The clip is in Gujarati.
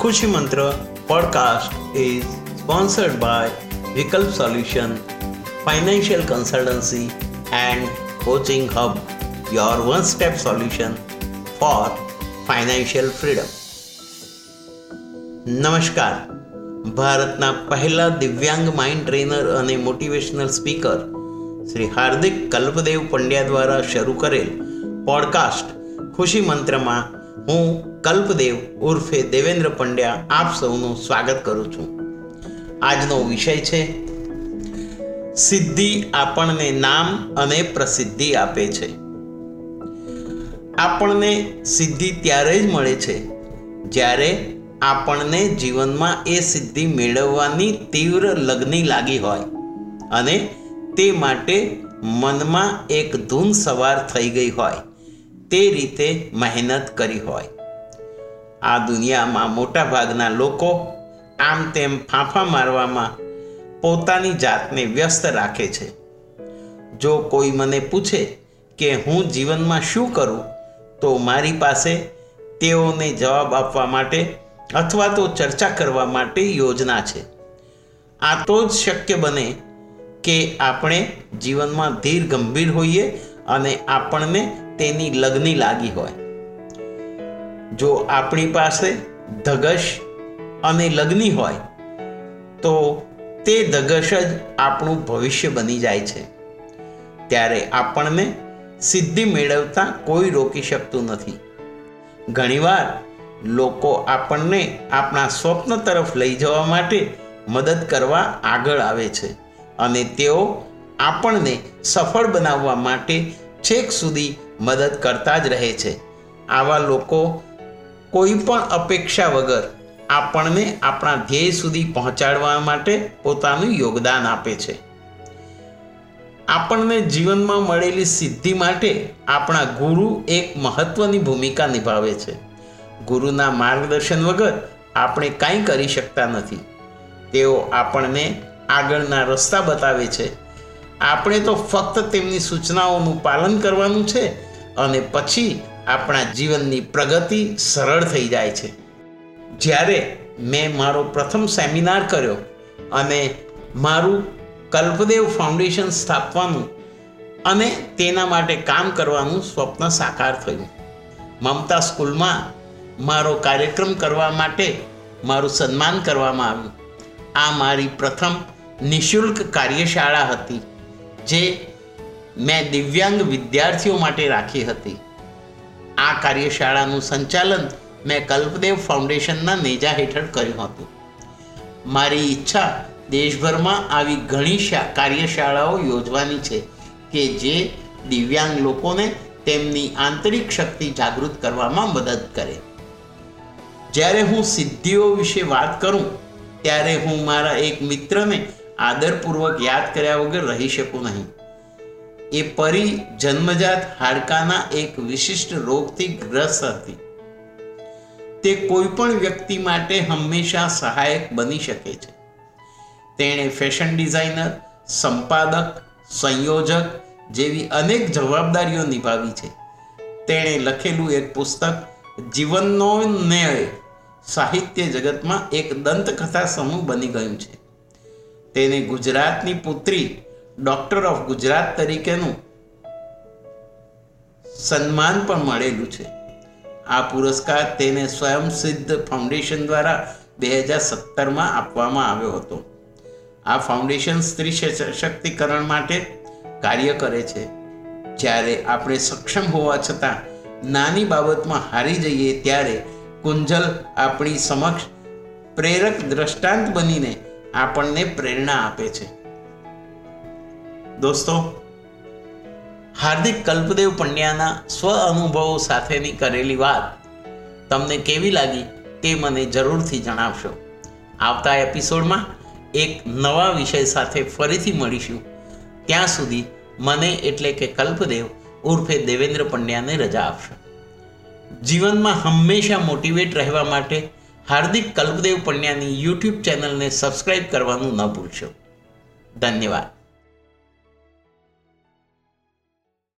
Kushi Mantra podcast is sponsored by Vikalp Solution, Financial Consultancy, and Coaching Hub, your one step solution for financial freedom. નમસ્કાર ભારતના પહેલા દિવ્યાંગ માઇન્ડ ટ્રેનર અને મોટિવેશનલ સ્પીકર શ્રી હાર્દિક કલ્પદેવ પંડ્યા દ્વારા શરૂ કરેલ પોડકાસ્ટ ખુશી મંત્રમાં હું કલ્પદેવ ઉર્ફે દેવેન્દ્ર પંડ્યા આપ સૌનું સ્વાગત કરું છું. આજનો વિષય છે, સિદ્ધિ આપણને નામ અને પ્રસિદ્ધિ આપે છે. આપણને સિદ્ધિ ત્યારે જ મળે છે, જ્યારે આપણને જીવનમાં એ સિદ્ધિ મેળવવાની તીવ્ર લગ્ની લાગી હોય અને તે માટે મનમાં એક ધૂન સવાર થઈ ગઈ હોય. તે રીતે મહેનત કરી હોય. આ દુનિયામાં મોટાભાગના લોકો આમ તેમ ફાંફા મારવામાં પોતાની જાતને વ્યસ્ત રાખે છે. જો કોઈ મને પૂછે કે હું જીવનમાં શું કરું, તો મારી પાસે તેઓને જવાબ આપવા માટે અથવા તો ચર્ચા કરવા માટે યોજના છે. આ તો જ શક્ય બને કે આપણે જીવનમાં ધીર ગંભીર હોઈએ અને આપણને તેની લગ્ની લાગી હોય. જો આપણી પાસે ધગશ અને લગ્ની હોય, તો તે ધગશ જ આપણું ભવિષ્ય બની જાય છે. ત્યારે આપણને સિદ્ધિ મેળવતા કોઈ રોકી શકતું નથી. ઘણીવાર લોકો આપણને આપણા સ્વપ્ન તરફ લઈ જવા માટે મદદ કરવા આગળ આવે છે અને તેઓ આપણને સફળ બનાવવા માટે છેક સુધી મદદ કરતા જ રહે છે. આવા લોકો કોઈ પણ અપેક્ષા વગર આપણને આપણા ધ્યેય સુધી પહોંચાડવા માટે પોતાનું યોગદાન આપે છે. આપણને જીવનમાં મળેલી સિદ્ધિ માટે આપણા ગુરુ એક મહત્વની ભૂમિકા નિભાવે છે. ગુરુના માર્ગદર્શન વગર આપણે કાંઈ કરી શકતા નથી. તેઓ આપણને આગળના રસ્તા બતાવે છે. આપણે તો ફક્ત તેમની સૂચનાઓનું પાલન કરવાનું છે અને પછી આપણા જીવનની પ્રગતિ સરળ થઈ જાય છે. જ્યારે મેં મારો પ્રથમ સેમિનાર કર્યો અને મારું કલ્પદેવ ફાઉન્ડેશન સ્થાપવાનું અને તેના માટે કામ કરવાનું સ્વપ્ન સાકાર થયું. મમતા સ્કૂલમાં મારો કાર્યક્રમ કરવા માટે મારું સન્માન કરવામાં આવ્યું. આ મારી પ્રથમ નિઃશુલ્ક કાર્યશાળા હતી, જે મેં દિવ્યાંગ વિદ્યાર્થીઓ માટે રાખી હતી. આ કાર્યશાળાનું સંચાલન મેં કલ્પદેવ ફાઉન્ડેશનના નેજા હેઠળ કર્યું હતું. મારી ઈચ્છા દેશભરમાં આવી ઘણી કાર્યશાળાઓ યોજવાની છે કે જે દિવ્યાંગ લોકોને તેમની આંતરિક શક્તિ જાગૃત કરવામાં મદદ કરે. જ્યારે હું સિદ્ધિઓ વિશે વાત કરું, ત્યારે હું મારા એક મિત્રને આદરપૂર્વક યાદ કર્યા વગર રહી શકું નહીં. એ પરી જન્મજાત હાડકાના એક વિશિષ્ટ રોગથી ગ્રસ્ત હતી. તે કોઈ પણ વ્યક્તિ માટે હંમેશા સહાયક બની શકે છે. તેણે ફેશન ડિઝાઇનર, સંપાદક, સંયોજક જેવી અનેક જવાબદારીઓ નિભાવી છે. તેણે લખેલું એક પુસ્તક, જીવનનો ન્યાય સાહિત્ય જગતમાં એક દંતકથા સમૂહ બની ગયું છે. તેને ગુજરાતની પુત્રી ડૉક્ટર ઓફ ગુજરાત તરીકેનું સન્માન પણ મળેલું છે. આ પુરસ્કાર તેને સ્વયંસિદ્ધ ફાઉન્ડેશન દ્વારા બે હજાર સત્તરમાં આપવામાં આવ્યો હતો. આ ફાઉન્ડેશન સ્ત્રી સશક્તિકરણ માટે કાર્ય કરે છે. જ્યારે આપણે સક્ષમ હોવા છતાં નાની બાબતમાં હારી જઈએ ત્યારે કુંજલ આપણી સમક્ષ પ્રેરક દ્રષ્ટાંત બનીને આપણને પ્રેરણા આપે છે. દોસ્તો, હાર્દિક કલ્પદેવ પંડ્યાના સ્વ અનુભવો સાથેની કરેલી વાત તમને કેવી લાગી તે મને જરૂરથી જણાવશો. આવતા એપિસોડમાં એક નવા વિષય સાથે ફરીથી મળીશું. ત્યાં સુધી મને એટલે કે કલ્પદેવ ઉર્ફે દેવેન્દ્ર પંડ્યાને રજા આપશો. જીવનમાં હંમેશા મોટિવેટ રહેવા માટે હાર્દિક કલ્પદેવ પંડ્યાની યુટ્યુબ ચેનલને સબસ્ક્રાઈબ કરવાનું ન ભૂલશો. ધન્યવાદ.